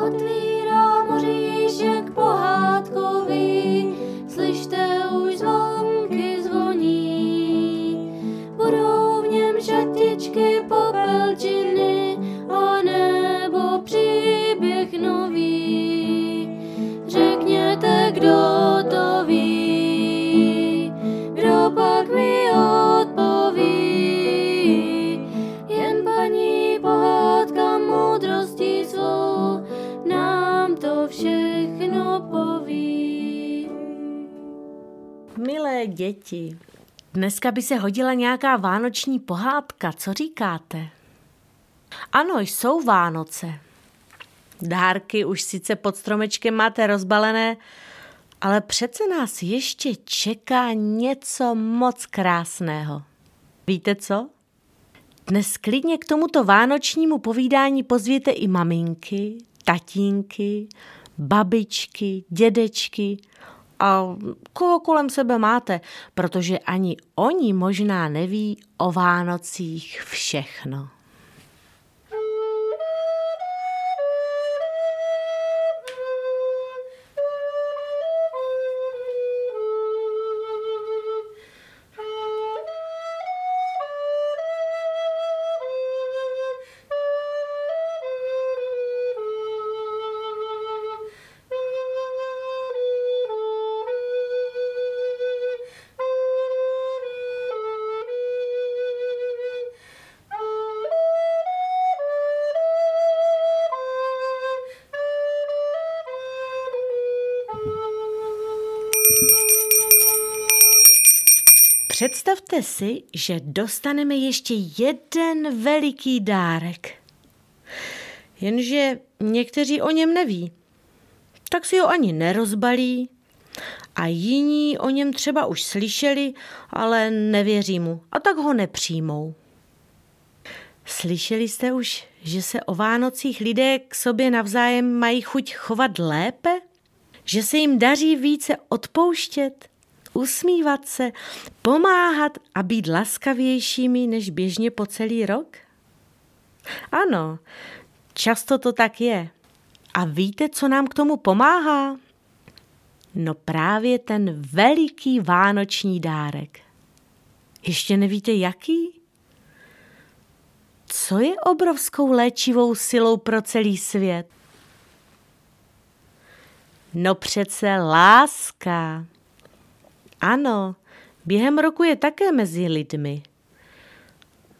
我对 Milé děti, dneska by se hodila nějaká vánoční pohádka, co říkáte? Ano, jsou Vánoce. Dárky už sice pod stromečkem máte rozbalené, ale přece nás ještě čeká něco moc krásného. Víte co? Dnes klidně k tomuto vánočnímu povídání pozvěte i maminky, tatínky, babičky, dědečky a koho kolem sebe máte, protože ani oni možná neví o Vánocích všechno. Představte si, že dostaneme ještě jeden veliký dárek. Jenže někteří o něm neví. Tak si ho ani nerozbalí a jiní o něm třeba už slyšeli, ale nevěří mu a tak ho nepřijmou. Slyšeli jste už, že se o Vánocích lidé k sobě navzájem mají chuť chovat lépe? Že se jim daří více odpouštět? Usmívat se, pomáhat a být laskavějšími než běžně po celý rok? Ano, často to tak je. A víte, co nám k tomu pomáhá? No právě ten veliký vánoční dárek. Ještě nevíte jaký? Co je obrovskou léčivou silou pro celý svět? No přece láska. Ano, během roku je také mezi lidmi.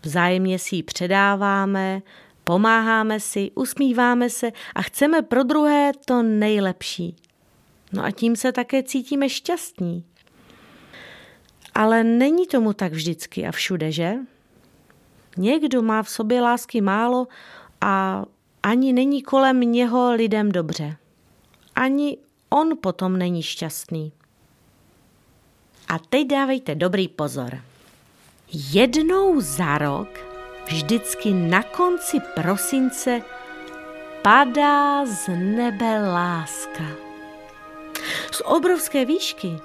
Vzájemně si ji předáváme, pomáháme si, usmíváme se a chceme pro druhé to nejlepší. No a tím se také cítíme šťastní. Ale není tomu tak vždycky a všude, že? Někdo má v sobě lásky málo a ani není kolem něho lidem dobře. Ani on potom není šťastný. A teď dávejte dobrý pozor. Jednou za rok, vždycky na konci prosince, padá z nebe láska. Z obrovské výšky,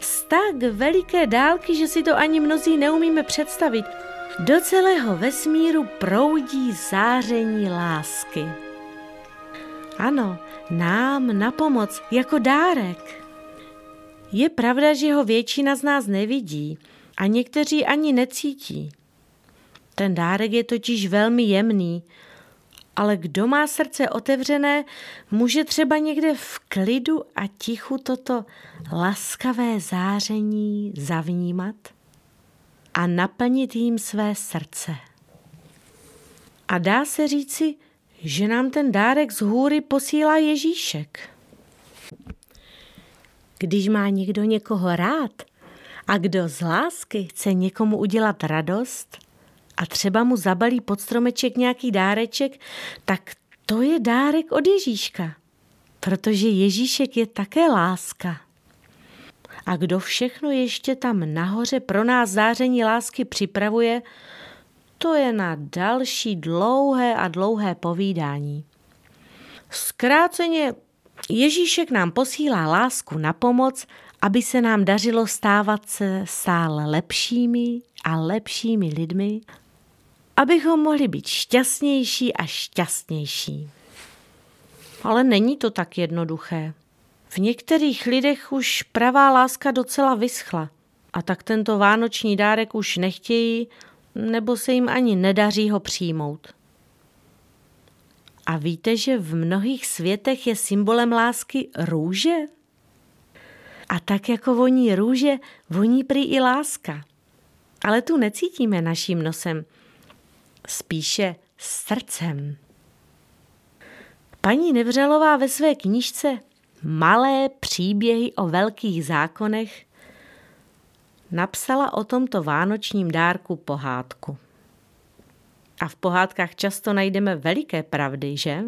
z tak veliké dálky, že si to ani mnozí neumíme představit, do celého vesmíru proudí záření lásky. Ano, nám na pomoc jako dárek. Je pravda, že ho většina z nás nevidí a někteří ani necítí. Ten dárek je totiž velmi jemný, ale kdo má srdce otevřené, může třeba někde v klidu a tichu toto laskavé záření zavnímat a naplnit jím své srdce. A dá se říci, že nám ten dárek z hůry posílá Ježíšek. Když má někdo někoho rád a kdo z lásky chce někomu udělat radost a třeba mu zabalí pod stromeček nějaký dáreček, tak to je dárek od Ježíška, protože Ježíšek je také láska. A kdo všechno ještě tam nahoře pro nás záření lásky připravuje, to je na další dlouhé a dlouhé povídání. Zkráceně Ježíšek nám posílá lásku na pomoc, aby se nám dařilo stávat se stále lepšími a lepšími lidmi, abychom mohli být šťastnější a šťastnější. Ale není to tak jednoduché. V některých lidech už pravá láska docela vyschla a tak tento vánoční dárek už nechtějí nebo se jim ani nedaří ho přijmout. A víte, že v mnohých světech je symbolem lásky růže? A tak jako voní růže, voní prý i láska. Ale tu necítíme naším nosem, spíše srdcem. Paní Nevřelová ve své knižce Malé příběhy o velkých zákonech napsala o tomto vánočním dárku pohádku. A v pohádkách často najdeme veliké pravdy, že?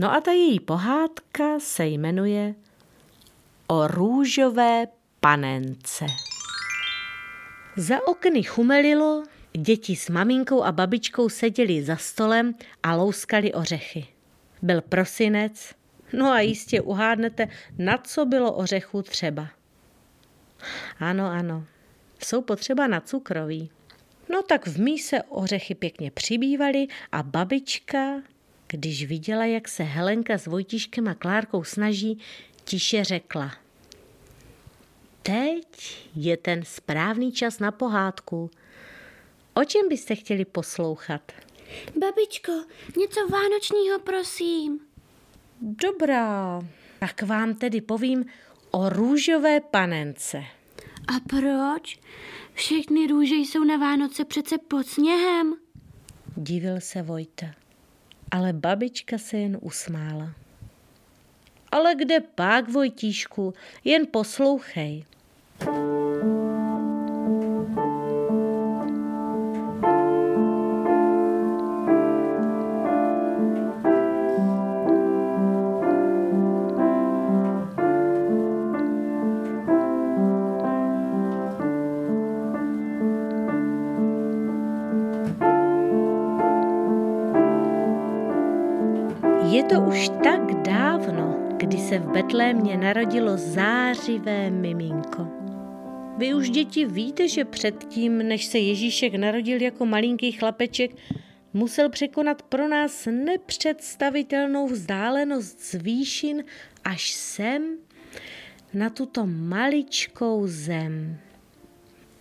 No a ta její pohádka se jmenuje O růžové panence. Za okny chumelilo, děti s maminkou a babičkou seděli za stolem a louskali ořechy. Byl prosinec, no a jistě uhádnete, na co bylo ořechu třeba. Ano, ano, jsou potřeba na cukroví. No tak v míse ořechy pěkně přibývaly a babička, když viděla, jak se Helenka s Vojtiškem a Klárkou snaží, tiše řekla. Teď je ten správný čas na pohádku. O čem byste chtěli poslouchat? Babičko, něco vánočního, prosím. Dobrá, tak vám tedy povím o růžové panence. A proč? Všechny růže jsou na Vánoce přece pod sněhem. Divil se Vojta, ale babička se jen usmála. Ale kde pak, Vojtíšku, jen poslouchej. Je to už tak dávno, kdy se v Betlémě narodilo zářivé miminko. Vy už děti víte, že předtím, než se Ježíšek narodil jako malinký chlapeček, musel překonat pro nás nepředstavitelnou vzdálenost z výšin až sem na tuto maličkou zem.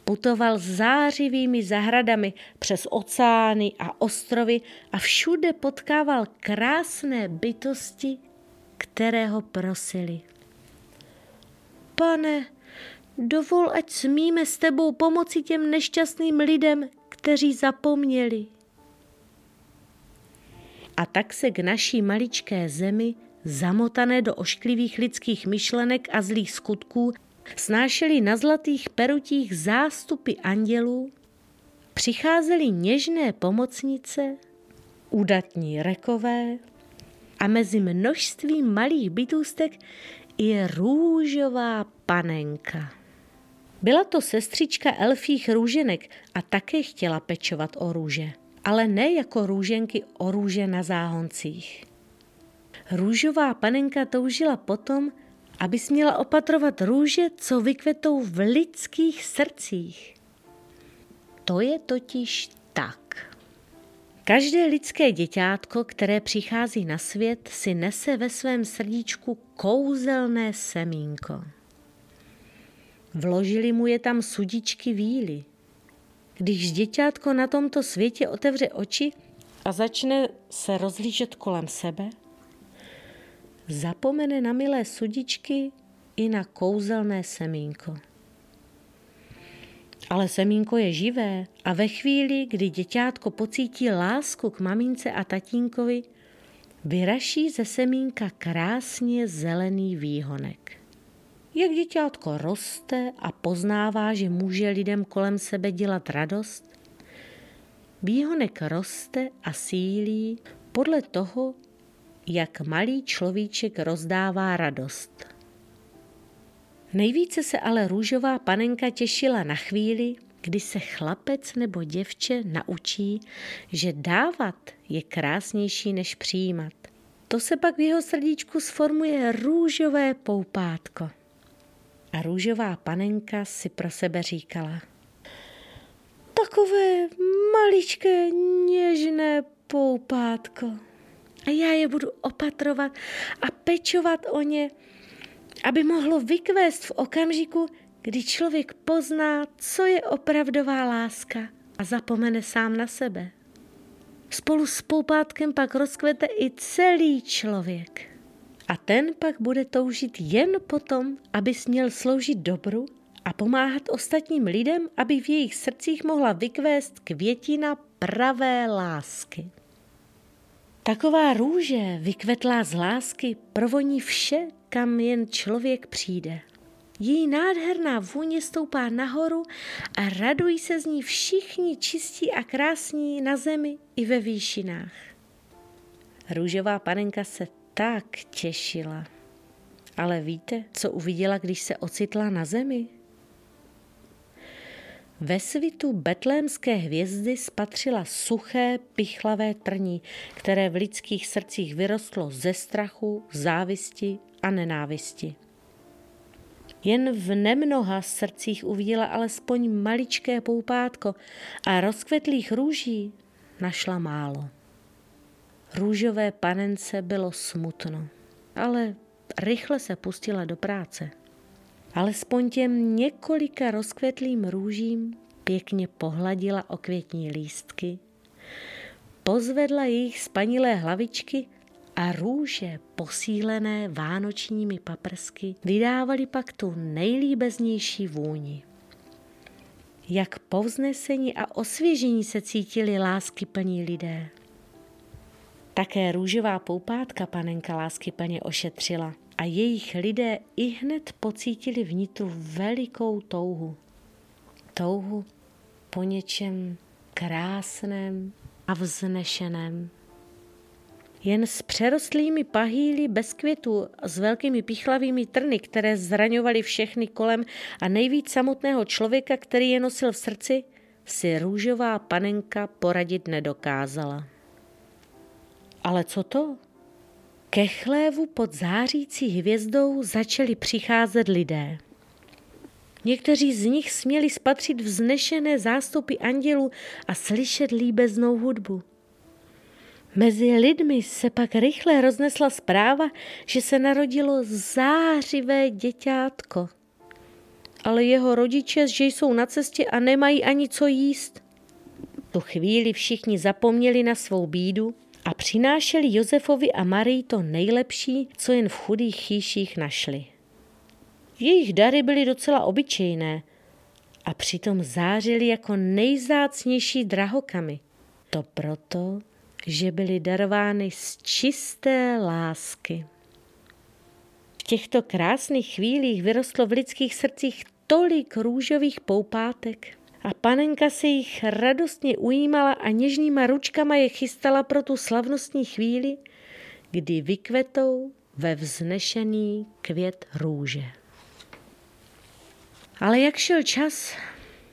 Putoval zářivými zahradami přes oceány a ostrovy a všude potkával krásné bytosti, které ho prosili. Pane, dovol, ať smíme s tebou pomoci těm nešťastným lidem, kteří zapomněli. A tak se k naší maličké zemi, zamotané do ošklivých lidských myšlenek a zlých skutků, snášeli na zlatých perutích zástupy andělů, přicházely něžné pomocnice, údatní rekové a mezi množstvím malých bytůstek i růžová panenka. Byla to sestřička elfích růženek a také chtěla pečovat o růže, ale ne jako růženky o růže na záhoncích. Růžová panenka toužila potom, aby směla opatrovat růže, co vykvetou v lidských srdcích. To je totiž tak. Každé lidské děťátko, které přichází na svět, si nese ve svém srdíčku kouzelné semínko. Vložili mu je tam sudičky víly. Když děťátko na tomto světě otevře oči a začne se rozlížet kolem sebe, zapomene na milé sudičky i na kouzelné semínko. Ale semínko je živé a ve chvíli, kdy děťátko pocítí lásku k mamince a tatínkovi, vyraší ze semínka krásně zelený výhonek. Jak děťátko roste a poznává, že může lidem kolem sebe dělat radost, výhonek roste a sílí podle toho, jak malý človíček rozdává radost. Nejvíce se ale růžová panenka těšila na chvíli, kdy se chlapec nebo děvče naučí, že dávat je krásnější než přijímat. To se pak v jeho srdíčku sformuje růžové poupátko. A růžová panenka si pro sebe říkala. Takové maličké něžné poupátko. A já je budu opatrovat a pečovat o ně, aby mohlo vykvést v okamžiku, kdy člověk pozná, co je opravdová láska a zapomene sám na sebe. Spolu s poupátkem pak rozkvete i celý člověk. A ten pak bude toužit jen potom, aby směl sloužit dobru a pomáhat ostatním lidem, aby v jejich srdcích mohla vykvést květina pravé lásky. Taková růže, vykvetlá z lásky, provoní vše, kam jen člověk přijde. Její nádherná vůně stoupá nahoru a radují se z ní všichni čistí a krásní na zemi i ve výšinách. Růžová panenka se tak těšila. Ale víte, co uviděla, když se ocitla na zemi? Ve svitu betlémské hvězdy spatřila suché, pichlavé trní, které v lidských srdcích vyrostlo ze strachu, závisti a nenávisti. Jen v nemnoha srdcích uviděla alespoň maličké poupátko a rozkvetlých růží našla málo. Růžové panence bylo smutno, ale rychle se pustila do práce. Alespoň těm několika rozkvetlým růžím pěkně pohladila okvětní lístky, pozvedla jejich spanilé hlavičky a růže posílené vánočními paprsky vydávaly pak tu nejlíbeznější vůni. Jak povznesení a osvěžení se cítili lásky plní lidé. Také růžová poupátka panenka lásky plně ošetřila a jejich lidé i hned pocítili vnitru velikou touhu. Touhu po něčem krásném a vznešeném. Jen s přerostlými pahýly bez květů a s velkými pichlavými trny, které zraňovaly všechny kolem a nejvíc samotného člověka, který je nosil v srdci, si růžová panenka poradit nedokázala. Ale co to? Ke chlévu pod zářící hvězdou začali přicházet lidé. Někteří z nich směli spatřit vznešené zástupy andělů a slyšet líbeznou hudbu. Mezi lidmi se pak rychle roznesla zpráva, že se narodilo zářivé děťátko. Ale jeho rodiče, že jsou na cestě a nemají ani co jíst. Tu chvíli všichni zapomněli na svou bídu a přinášeli Josefovi a Marii to nejlepší, co jen v chudých chýších našli. Jejich dary byly docela obyčejné a přitom zářily jako nejzácnější drahokamy. To proto, že byly darovány z čisté lásky. V těchto krásných chvílích vyrostlo v lidských srdcích tolik růžových poupátek a panenka se jich radostně ujímala a něžnýma ručkama je chystala pro tu slavnostní chvíli, kdy vykvetou ve vznešený květ růže. Ale jak šel čas,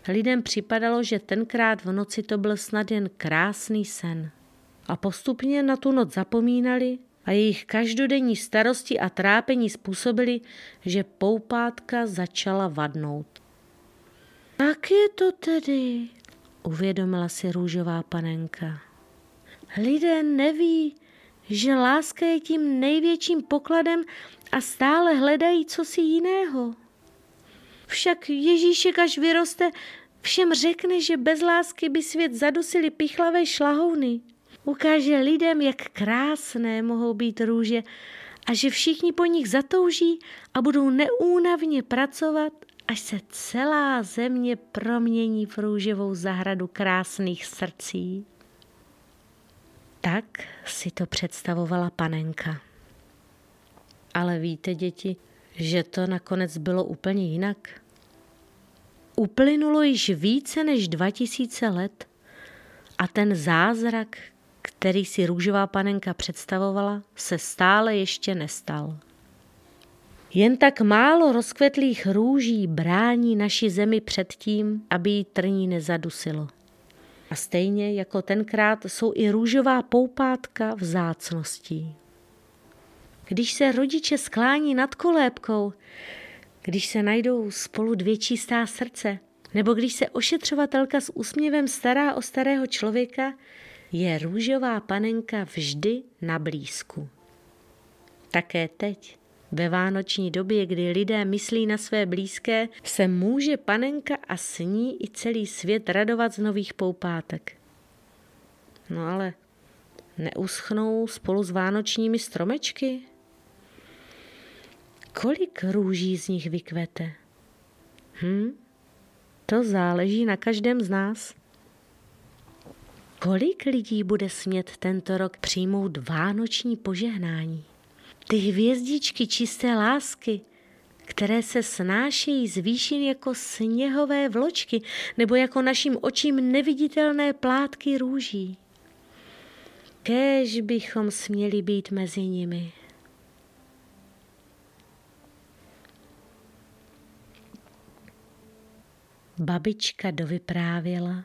lidem připadalo, že tenkrát v noci to byl snad jen krásný sen – a postupně na tu noc zapomínali a jejich každodenní starosti a trápení způsobili, že poupátka začala vadnout. Tak je to tedy, uvědomila si růžová panenka. Lidé neví, že láska je tím největším pokladem a stále hledají cosi jiného. Však Ježíšek, až vyroste, všem řekne, že bez lásky by svět zadusili pichlavé šlahouny. Ukáže lidem, jak krásné mohou být růže a že všichni po nich zatouží a budou neúnavně pracovat, až se celá země promění v růžovou zahradu krásných srdcí. Tak si to představovala panenka. Ale víte, děti, že to nakonec bylo úplně jinak? Uplynulo již více než 2000 let a ten zázrak, který si růžová panenka představovala, se stále ještě nestal. Jen tak málo rozkvetlých růží brání naši zemi před tím, aby jí trní nezadusilo. A stejně jako tenkrát jsou i růžová poupátka vzácností. Když se rodiče sklání nad kolébkou, když se najdou spolu dvě čistá srdce, nebo když se ošetřovatelka s úsměvem stará o starého člověka, je růžová panenka vždy na blízku. Také teď, ve vánoční době, kdy lidé myslí na své blízké, se může panenka a s ní i celý svět radovat z nových poupátek. No ale neuschnou spolu s vánočními stromečky? Kolik růží z nich vykvete? Hm? To záleží na každém z nás. Kolik lidí bude smět tento rok přijmout vánoční požehnání? Ty hvězdičky čisté lásky, které se snášejí z výšin jako sněhové vločky nebo jako našim očím neviditelné plátky růží. Kéž bychom směli být mezi nimi. Babička dovyprávěla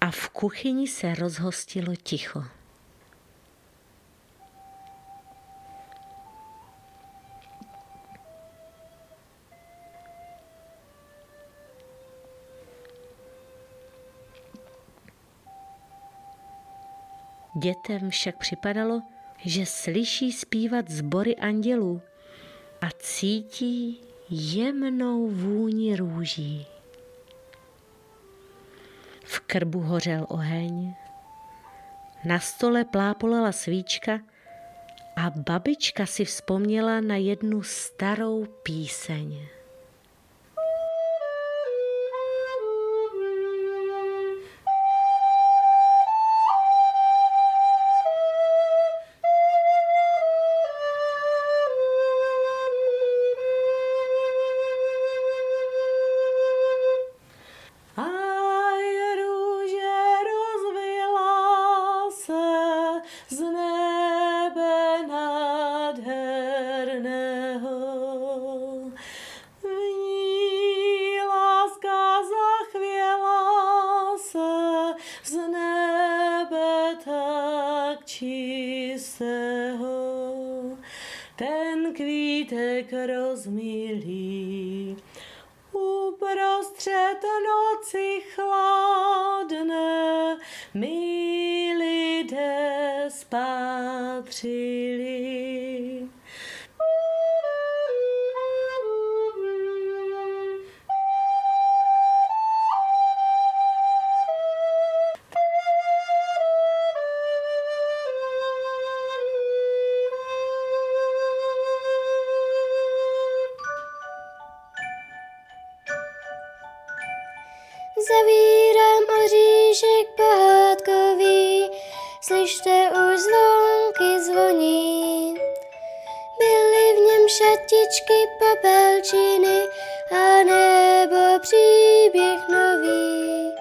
a v kuchyni se rozhostilo ticho. Dětem však připadalo, že slyší zpívat zbory andělů a cítí jemnou vůni růží. V krbu hořel oheň, na stole plápolala svíčka a babička si vzpomněla na jednu starou píseň. Ten kvítek rozmilý. Uprostřed noci chladné my lidé spátřili. Šatičky, popelčiny a nebo příběh nový.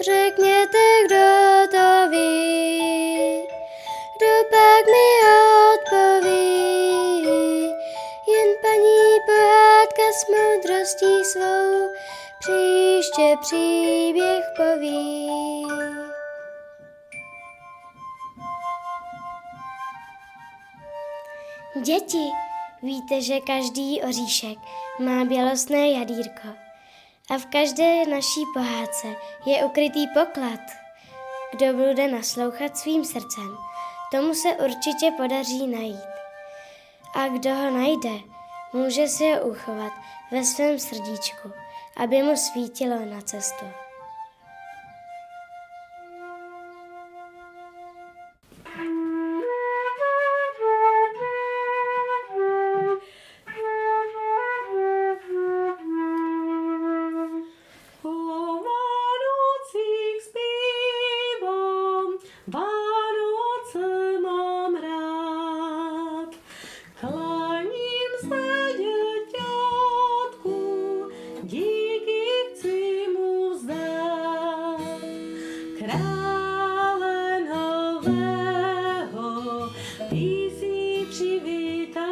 Řekněte, kdo to ví, kdo pak mi odpoví. Jen paní pohádka s moudrostí svou příště příběh poví. Děti, víte, že každý oříšek má bělostné jadírko a v každé naší pohádce je ukrytý poklad. Kdo bude naslouchat svým srdcem, tomu se určitě podaří najít. A kdo ho najde, může si ho uchovat ve svém srdíčku aby mu svítilo na cestu.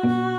Thank you.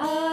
high.